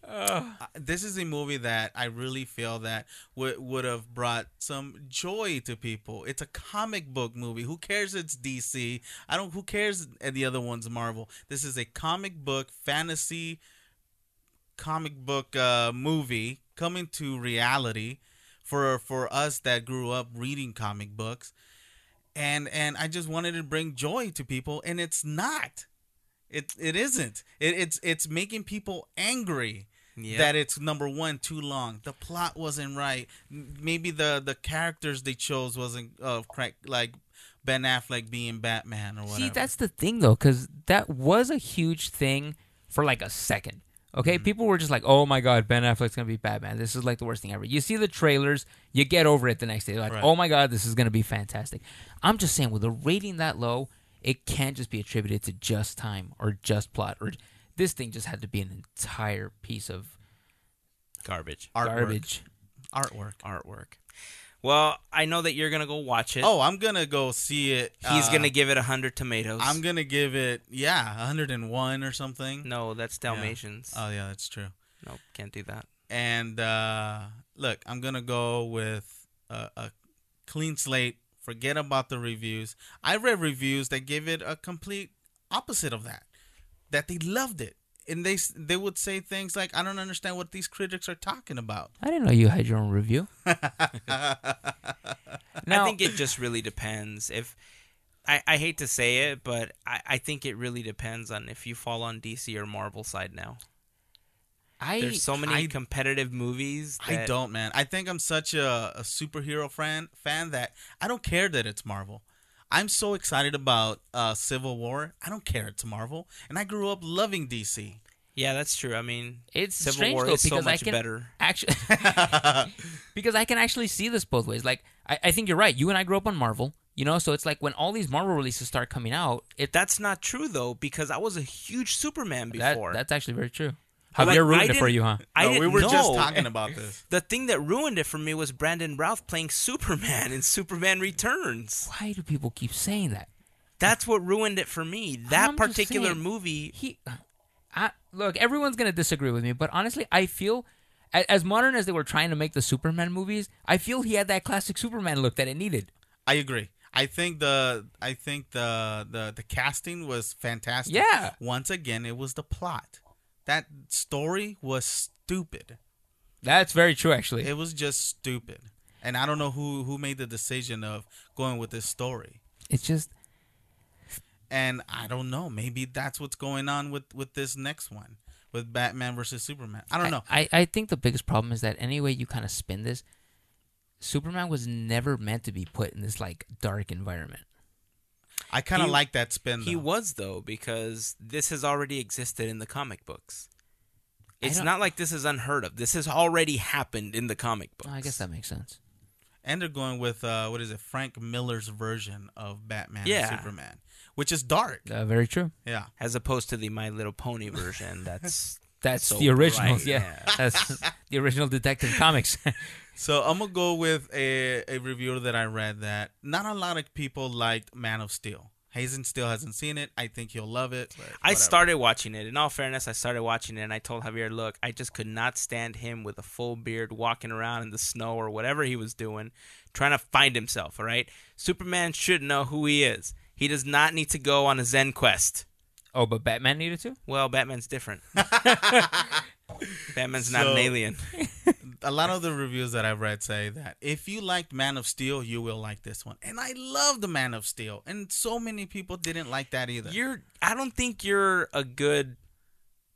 Uh, this is a movie that I really feel that would would have brought some joy to people. It's a comic book movie. Who cares? It's DC. I don't. Who cares? And the other one's Marvel. This is a comic book fantasy comic book uh, movie coming to reality for for us that grew up reading comic books and and I just wanted to bring joy to people, and it's not. It it isn't. It, it's it's making people angry Yep. that it's number one too long. The plot wasn't right. Maybe the the characters they chose wasn't uh correct. Like Ben Affleck being Batman or whatever. See, that's the thing though, because that was a huge thing for like a second. Okay, Mm-hmm. people were just like, "Oh my god, Ben Affleck's gonna be Batman. This is like the worst thing ever." You see the trailers, you get over it the next day. You're like, Right. "Oh my god, this is gonna be fantastic." I'm just saying, with a rating that low, it can't just be attributed to just time or just plot or this thing just had to be an entire piece of Garbage. artwork. garbage. Artwork. Artwork. Well, I know that you're gonna go watch it. Oh, I'm gonna go see it. he's uh, gonna give it a hundred tomatoes. I'm gonna give it yeah, 101 or something. no, that's Dalmatians. Oh yeah, that's true. no, can't do that. And uh, look, I'm gonna go with a, a clean slate. Forget about the reviews. I read reviews that give it a complete opposite of that. That they loved it, and they they would say things like, "I don't understand what these critics are talking about." I didn't know you had your own review. (laughs) Now, I think it just really depends. If I, I hate to say it, but I, I think it really depends on if you fall on DC or Marvel side now. I There's so many I- competitive movies. I don't, man. I think I'm such a, a superhero fan fan that I don't care that it's Marvel. I'm so excited about uh, Civil War. I don't care it's Marvel, and I grew up loving DC. Yeah, that's true. I mean, It's Civil strange War though is so because I much can better. actually (laughs) (laughs) because I can actually see this both ways. Like I, I think you're right. You and I grew up on Marvel, you know, so it's like when all these Marvel releases start coming out, it That's not true though, because I was a huge Superman that, before. that's actually very true. Like, Javier I ruined it for you, huh? I No, we were just talking about this. (laughs) The thing that ruined it for me was Brandon Routh playing Superman in Superman Returns. Why do people keep saying that? That's what ruined it for me. That I'm particular saying. movie. He, I, look, everyone's gonna disagree with me, but honestly, I feel. a- As modern as they were trying to make the Superman movies, I feel he had that classic Superman look that it needed. I agree. I think the I think the the the casting was fantastic. Yeah. Once again, it was the plot. That story was stupid. That's very true, actually. It was just stupid. And I don't know who who made the decision of going with this story. It's just And I don't know. Maybe that's what's going on with with this next one with Batman versus Superman. I don't know. I, I think the biggest problem is that any way you kind of spin this, Superman was never meant to be put in this like dark environment. I kind of like that spin. He was though because this has already existed in the comic books. It's don't- like this is unheard of. This has already happened in the comic books. I guess that makes sense. and they're going with uh, what is it? Frank Miller's version of Batman Yeah. and Superman, which is dark. Uh, very true. Yeah. as opposed to the My Little Pony version. That's (laughs) That's So the originals. bright, yeah, yeah. that's (laughs) the original Detective Comics. (laughs) So I'm gonna go with a a review that I read that not a lot of people liked Man of Steel. Hazen still hasn't seen it. I think he'll love it. I started watching it. In all fairness, I started watching it, and I told Javier, "Look, I just could not stand him with a full beard walking around in the snow or whatever he was doing, trying to find himself." All right, Superman should know who he is. He does not need to go on a Zen quest. oh, but Batman needed to. Well, Batman's different. (laughs) (laughs) Batman's not an alien. a lot of the reviews that I've read say that if you liked Man of Steel, you will like this one. And I love the Man of Steel, and so many people didn't like that either. You're. I don't think you're a good.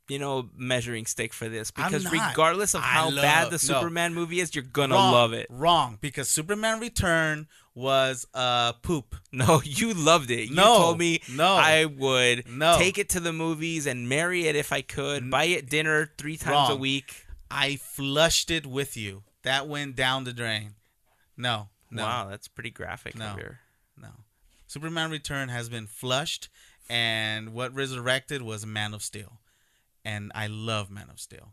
you know, measuring stick for this because regardless of how love- bad the no. Superman movie is, you're gonna wrong, love it. Wrong, because Superman Return was uh poop. (laughs) No, you loved it. You No, told me no. I would No. take it to the movies and marry it if I could, buy it dinner three times a week. I flushed it with you. That went down the drain. No, no, Wow, that's pretty graphic. No. Javier. no. Superman Return has been flushed, and what resurrected was Man of Steel, and I love Man of Steel.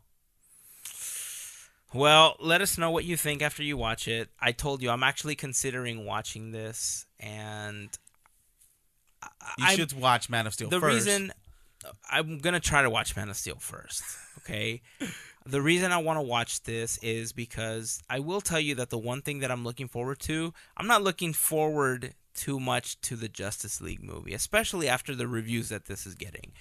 Well, let us know what you think after you watch it. I told you I'm actually considering watching this, and You I'm- should watch Man of Steel the first. reason I'm gonna try to watch Man of Steel first. Okay. the reason I want to watch this is because I will tell you that the one thing that I'm looking forward to, I'm not looking forward too much to the Justice League movie, especially after the reviews that this is getting.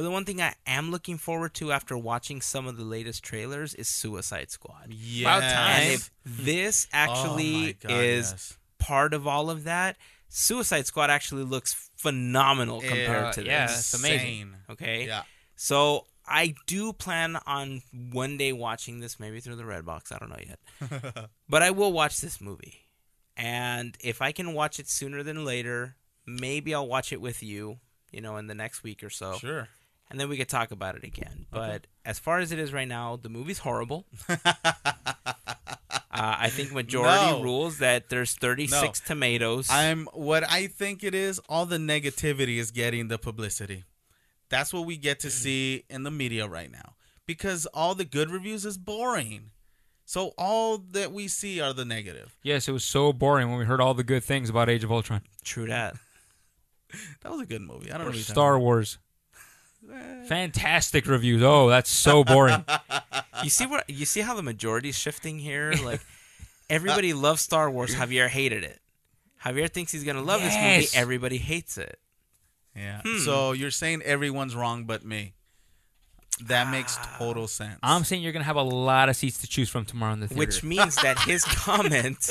But the one thing I am looking forward to after watching some of the latest trailers is Suicide Squad. yes. About time. And if this Oh actually God, is yes. part of all of that, Suicide Squad actually looks phenomenal compared Uh, to yeah, this. it's amazing. Okay. Yeah. So I do plan on one day watching this, maybe through the Red Box. I don't know yet. (laughs) but I will watch this movie. And if I can watch it sooner than later, maybe I'll watch it with you, you know, in the next week or so. Sure. And then we could talk about it again. But as far as it is right now, the movie's horrible. (laughs) uh, I think majority No. rules that there's 36 tomatoes. I'm what I think it is. All the negativity is getting the publicity. That's what we get to see in the media right now. Because all the good reviews is boring. So all that we see are the negative. Yes, it was so boring when we heard all the good things about Age of Ultron True that. (laughs) That was a good movie. I don't know. or what you're Star Wars. Fantastic reviews. Oh, that's so boring. (laughs) You see what you see how the majority's shifting here? Like everybody loves Star Wars. Javier hated it. Javier thinks he's gonna love this movie. Everybody hates it. talking about. Hmm. Yeah. So you're saying everyone's wrong but me. That makes Ah. total sense. I'm saying you're gonna have a lot of seats to choose from tomorrow in the theater. Which means that (laughs) his comment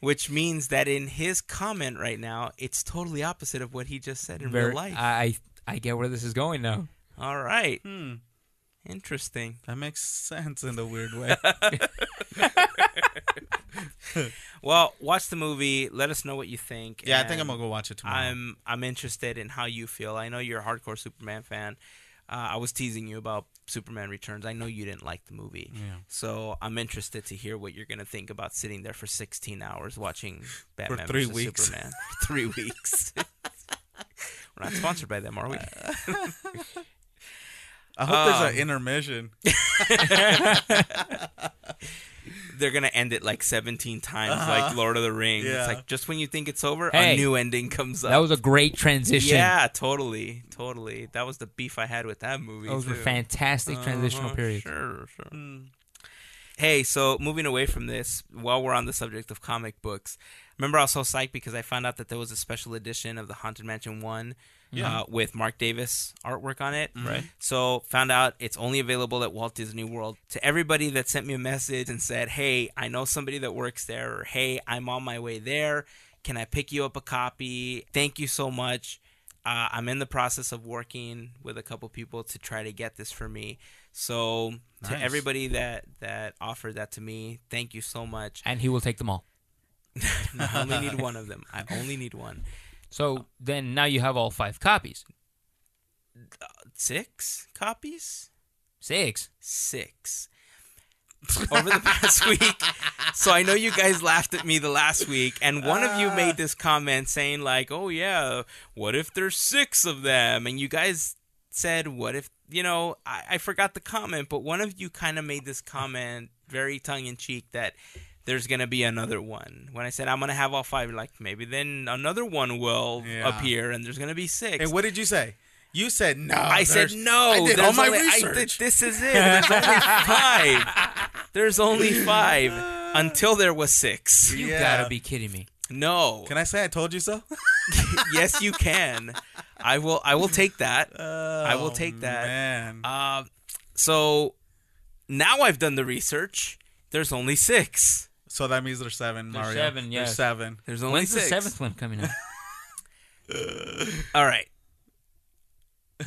which means that in his comment right now, it's totally opposite of what he just said in Very- real life. I I get where this is going now. (laughs) All right. Hmm. Interesting. That makes sense in a weird way. (laughs) Well, watch the movie. Let us know what you think. yeah, I think I'm gonna go watch it tomorrow. I'm I'm interested in how you feel. I know you're a hardcore Superman fan. Uh, I was teasing you about Superman Returns. I know you didn't like the movie, Yeah. so I'm interested to hear what you're gonna think about sitting there for 16 hours watching Batman three versus weeks. Superman. (laughs) three weeks. We're not sponsored by them, are we? (laughs) I hope there's Um, an intermission. (laughs) (laughs) They're gonna end it like 17 times, Uh-huh. like Lord of the Rings. Yeah. It's like just when you think it's over, Hey. a new ending comes up. That was a great transition. Yeah, totally, totally. That was the beef I had with that movie. Those were too. fantastic transitional Uh-huh, periods. Sure, sure. Hmm. Hey, so moving away from this, while we're on the subject of comic books, remember I was so psyched because I found out that there was a special edition of the Haunted Mansion one, Yeah. uh, with Marc Davis artwork on it. Right. So found out it's only available at Walt Disney World. To everybody that sent me a message and said, "Hey, I know somebody that works there," or "Hey, I'm on my way there. Can I pick you up a copy?" Thank you so much. Uh, I'm in the process of working with a couple people to try to get this for me. So to everybody that that offered that to me, thank you so much. And he will take them all. (laughs) I only need one of them. I (laughs) only need one. So uh, then now you have all five copies. Six copies. Six. six over the past (laughs) week. So I know you guys laughed at me the last week, and one of you uh. made this comment saying like, "Oh yeah, what if there's six of them?" And you guys said, "What if you know?" I, I forgot the comment, but one of you kind of made this comment very tongue in cheek that. There's gonna be another one. When I said I'm gonna have all five, you're like maybe then another one will Yeah. appear, and there's gonna be six. And what did you say? You said no. I said no. I did all my only- research. did- this is it. There's only five. There's only five until there was six. You Yeah. gotta be kidding me. No. Can I say I told you so? (laughs) (laughs) yes, you can. I will. I will take that. I will Oh, take that. Man. Uh, so now I've done the research. There's only six. So that means there's seven, There's Mario. seven, There's yes. seven. There's only When's six. the seventh one coming out? (laughs) (laughs) All right.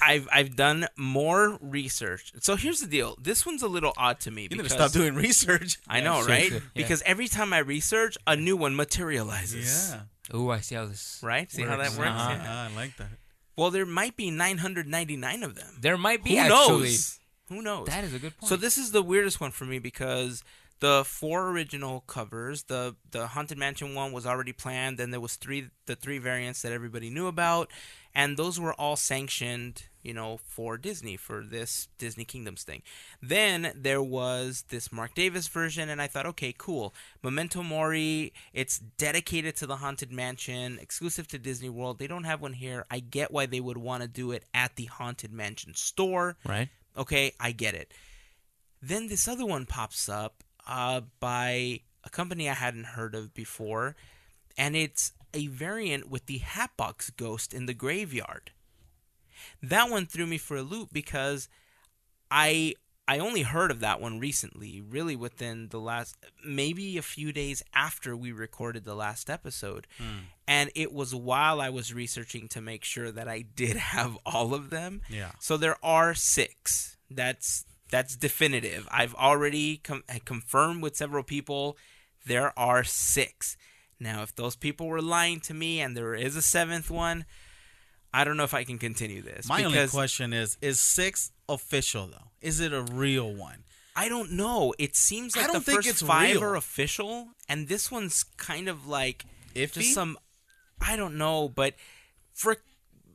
I've I've done more research. So here's the deal. This one's a little odd to me You need to stop doing research. (laughs) I know, Yeah, right? seriously, yeah. Because every time I research, a new one materializes. Yeah. Ooh, I see how this. Right? See how that Works. works? Uh-huh. Yeah. I like that. Well, there might be 999 of them. There might be Who actually. knows? Who knows? That is a good point. So this is the weirdest one for me because the four original covers, the the Haunted Mansion one was already planned, then there was three the three variants that everybody knew about, and those were all sanctioned, you know, for Disney for this Disney Kingdoms thing. Then there was this Marc Davis version, and I thought, okay, cool. Memento Mori, it's dedicated to the Haunted Mansion, exclusive to Disney World. They don't have one here. I get why they would want to do it at the Haunted Mansion store. right? Okay, I get it. Then this other one pops up uh, by a company I hadn't heard of before, and it's a variant with the Hatbox Ghost in the graveyard. That one threw me for a loop because I I only heard of that one recently, really within the last maybe a few days after we recorded the last episode. And it was while I was researching to make sure that I did (laughs) have all of them. Yeah. So there are six. That's that's definitive. I've already com- confirmed with several people. There are six. Now, if those people were lying to me and there is a seventh one, I don't know if I can continue this. My only question is: Is six official though? Is it a real one? I don't know. It seems like I don't the think first it's five real. are official, and this one's kind of like Iffy? just some. I don't know, but for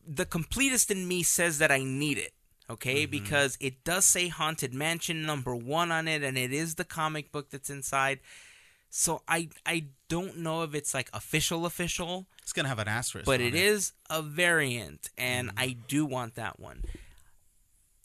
the completest in me says that I need it. Okay, Mm-hmm. because it does say Haunted Mansion number one on it, and it is the comic book that's inside. So I I don't know if it's like official official, It's gonna have an asterisk. but on it is a variant, and I do want that one.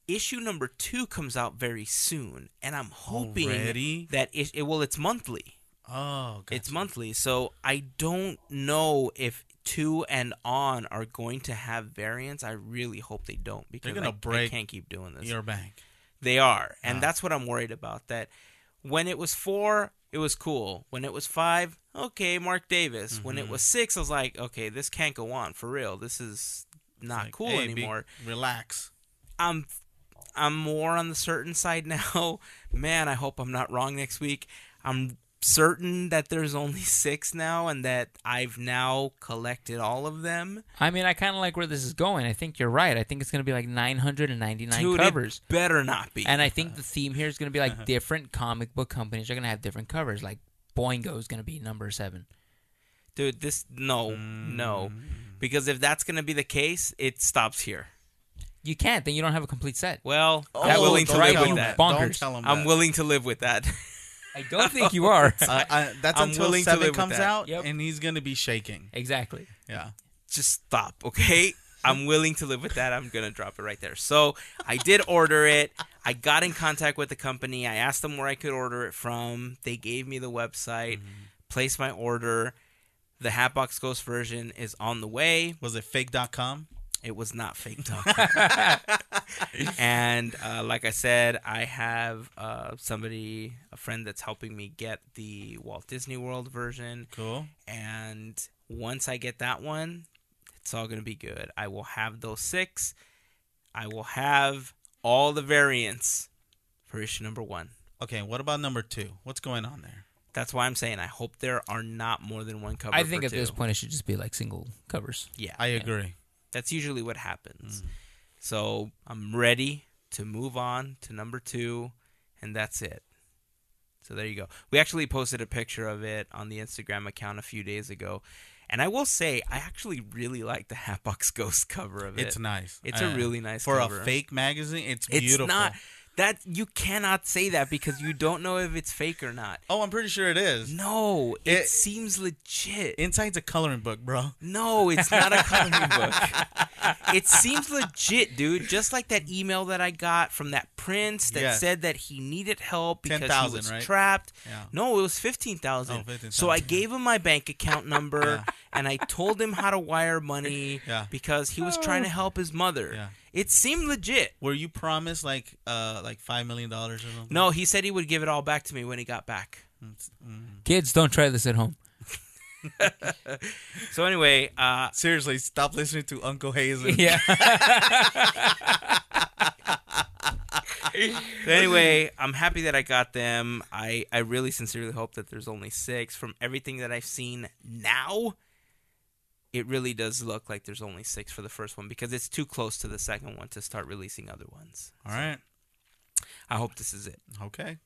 Issue number two comes out very soon, and I'm hoping Already? that it, it well, it's monthly. Oh, gotcha. It's monthly, so I don't know if two and on are going to have variants. I really hope they don't because They're gonna I, break I can't keep doing this. your bank. They are, and Ah. that's what I'm worried about. That when it was four, it was cool. When it was five, okay, Marc Davis. When Mm-hmm. it was six, I was like, okay, this can't go on for real. This is not Like, cool hey, be- anymore. relax. I'm I'm more on the certain side (laughs) now. Man, I hope I'm not wrong next week. I'm certain that there's only (laughs) six now, and that I've now collected all of them. I mean, I kind of like where this is going. I think you're right. I think it's going to be like 999 Dude, covers. it better not be. And I think the theme here is going to be like different comic book companies are going to have different covers. Like Boingo is going to be number seven. Dude, this no, no, Mm. because if that's gonna be the case, it stops here. You can't. Then you don't have a complete set. Well, Oh, I'm willing to live with that. Bonkers. I'm willing to live with that. (laughs) I don't think you are. (laughs) Uh, I, that's I'm until willing to seven live with comes that. out, Yep. and he's gonna be shaking. exactly. Yeah. Just stop, okay? I'm willing to live with that. I'm gonna drop it right there. So I did order it. I got in contact with the company. I asked them where I could order it from. They gave me the website. Placed my order. The Hatbox Ghost version is on the way. Was it fake.com? It was not fake talk. (laughs) and uh, like I said, I have uh, somebody, a friend that's helping me get the Walt Disney World version. Cool. And once I get that one, it's all going to be good. I will have those six. I will have all the variants for issue number one. Okay, what about number two? What's going on there? That's why I'm saying I hope there are not more than one cover. I think for at this point it should just be like single covers. yeah, I agree. That's usually what happens. Mm. So I'm ready to move on to number two, and that's it. So there you go. We actually posted a picture of it on the Instagram account a few days ago, and I will say I actually really like the (laughs) Hatbox Ghost cover of it. It's nice. It's a Uh, really nice for cover. a fake magazine. It's, It's beautiful. not that you cannot say that because you don't know if it's fake or not. Oh, I'm pretty sure it is. No, it, It- seems legit. Inside's a coloring book, bro. No, it's not a coloring book. It seems legit, dude. Just like that email that I got from that prince that said that he needed help because he was right? trapped. Yeah. No, it was fifteen thousand. Oh, 15,000. so I gave him my bank account number (laughs) and I told him how to wire money Yeah. because he was trying to oh. help his mother. Yeah. It seemed legit. Were you promised like uh like five million dollars or something? No, he said he would give it all back to me when he got back. Mm. Kids, don't try this at home. (laughs) so anyway, uh, Seriously, stop listening to Uncle Hazen. (laughs) yeah. So anyway, I'm happy that I got them. I, I really sincerely hope that there's only six. From everything that I've seen now, it really does look like there's only six for the first one because it's too close to the second one to start releasing other ones. All right. I hope this is it. Okay.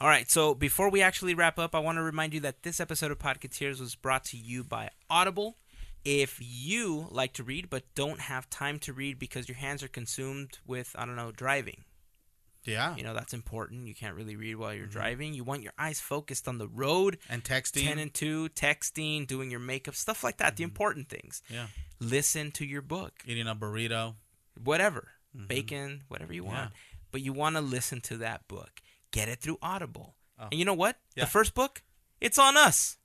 All right, so before we actually wrap up, I want to remind you that this episode of Podketeers was brought to you by Audible. If you like to read but don't have time to read because your hands are consumed with, I don't know, driving, Yeah. you know, that's important. You can't really read while you're mm-hmm. driving. You want your eyes focused on the road, and texting. 10 and 2, texting, doing your makeup, stuff like that, the mm-hmm. important things. yeah. Listen to your book, Eating a burrito. whatever, mm-hmm. bacon, whatever you want. Yeah. But you want to listen to that book. Get it through Audible. Oh. And you know what? Yeah. The first book, it's on us.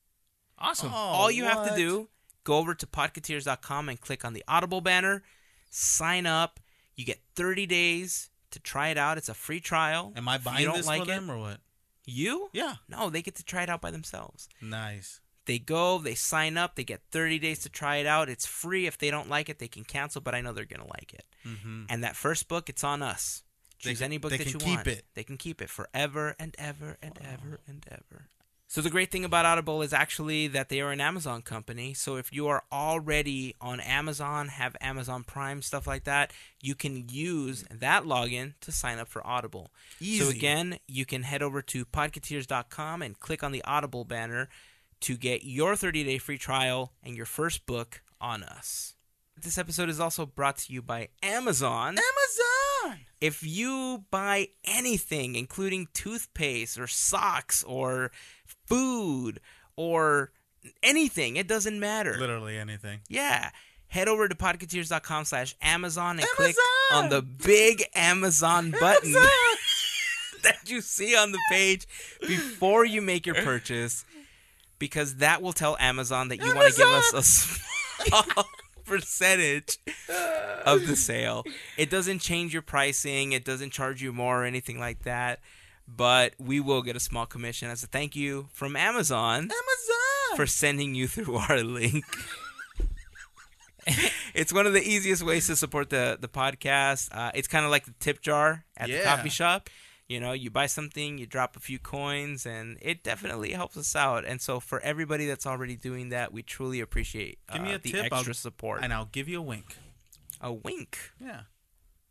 awesome. Oh, All you have to do, go over to podketeers.com and click on the Audible banner, sign up. You get 30 days to try it out. It's a free trial. Am I buying don't this like for it- them or what? You? Yeah. No, they get to try it out by themselves. Nice. They go, they sign up, they get 30 days to try it out. It's free. If they don't like it, they can cancel, but I know they're going to like it. Mm-hmm. And that first book, it's on us. Choose can- any book they that can you keep want. it. They can keep it forever and ever and ever and ever. So the great thing about Audible is actually that they are an Amazon company. So if you are already on Amazon, have Amazon Prime, stuff like that, you can use that login to sign up for Audible. Easy. So again, you can head over to podketeers.com and click on the Audible banner to get your 30-day free trial and your first book on us. This episode is also brought to you by Amazon. Amazon. If you buy anything, including toothpaste or socks or food or anything, it doesn't matter. Literally anything. Yeah. Head over to podketeers.com slash Amazon and click on the big Amazon button (laughs) that you see on the page before you make your purchase because that will tell Amazon that you want to give us a small (laughs) percentage of the sale. It doesn't change your pricing, it doesn't charge you more or anything like that, but we will get a small commission as a thank you from Amazon Amazon. for sending you through our link. (laughs) it's one of the easiest ways to support the the podcast. Uh, it's kind of like the tip jar at the coffee shop. You know, you buy something, you drop a few coins, and it definitely helps us out. And so, for everybody that's already doing that, we truly appreciate uh, Give me a the tip, I'll- extra support. and I'll give you a wink. A wink. Yeah.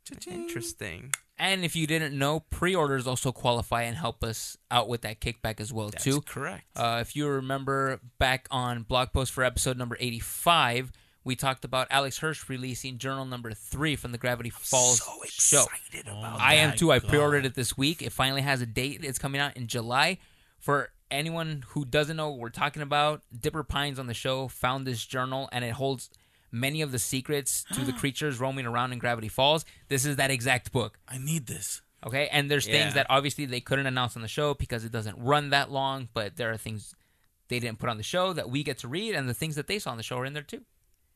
Cha-ching. Interesting. And if you didn't know, pre-orders also qualify and help us out with that kickback as well That's too. correct. Uh, if you remember back on blog post for episode number 85, we talked about Alex Hirsch releasing journal number three from the Gravity Falls so show. excited Oh about I am my too. I pre-ordered it this week. It finally has a date. It's coming out in July. For anyone who doesn't know what we're talking about, Dipper Pines on the show found this journal and it holds many of the secrets to the (gasps) creatures roaming around in Gravity Falls. This is that exact book. I need this. Okay, and there's Yeah. things that obviously they couldn't announce on the show because it doesn't run that long, but there are things they didn't put on the show that we get to read, and the things that they saw on the show are in there too.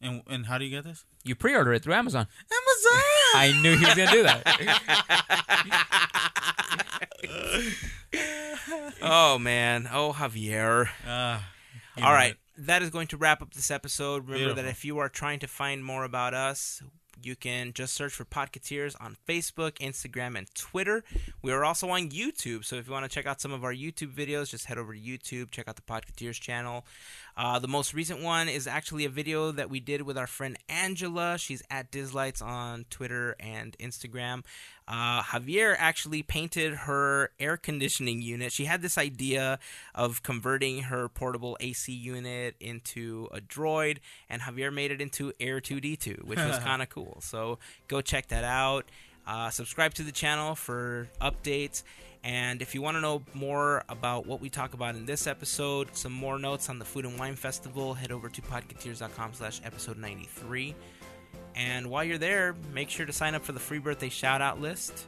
And and how do you get this? You pre-order it through Amazon. Amazon. I knew he was gonna do that. (laughs) Oh man. Oh Javier. Ah, you All know right. it. That is going to wrap up this episode. Remember that if you are trying to find more about us, you can just search for Podketeers on Facebook, Instagram, and Twitter. We are also on YouTube, so if you want to check out some of our YouTube videos, just head over to YouTube, check out the Podketeers channel. Uh, the most recent one is actually a video that we did with our friend Angela. She's at Dislights on Twitter and Instagram. Uh, Javier actually painted her air conditioning unit. She had this idea of converting her portable AC unit into a droid, and Javier made it into Air 2D2, which was (laughs) kind of cool. So go check that out. Uh, subscribe to the channel for updates. And if you want to know more about what we talk about in this episode, some more notes on the Food and Wine Festival, head over to podketeers.com slash episode 93. And while you're there, make sure to sign up for the free birthday shout out list.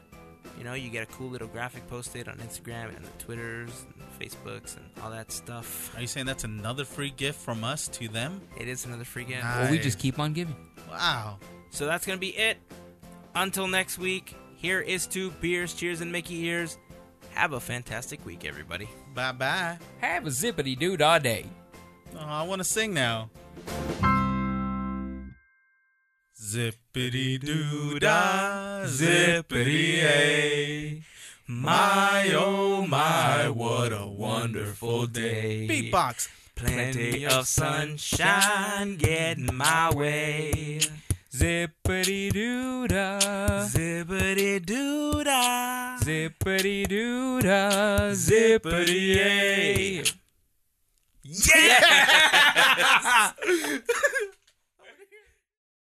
You know, you get a cool little graphic posted on Instagram and the Twitters and Facebooks and all that stuff. Are you saying that's another free gift from us to them? It is another free gift. Nice. Well, we just keep on giving. Wow. So that's going to be it. Until next week, here is to beers, cheers, and Mickey ears. Have a fantastic week, everybody. Bye bye. Have a zippity doo dah day. Oh, I want to sing now. Zippity doo dah, zippity a. My oh my, what a wonderful day. Beatbox. Plenty of sunshine getting my way. Zippity doo dah. Zippity doo dah. Zippity doo dah. Zippity a. Yeah! (laughs)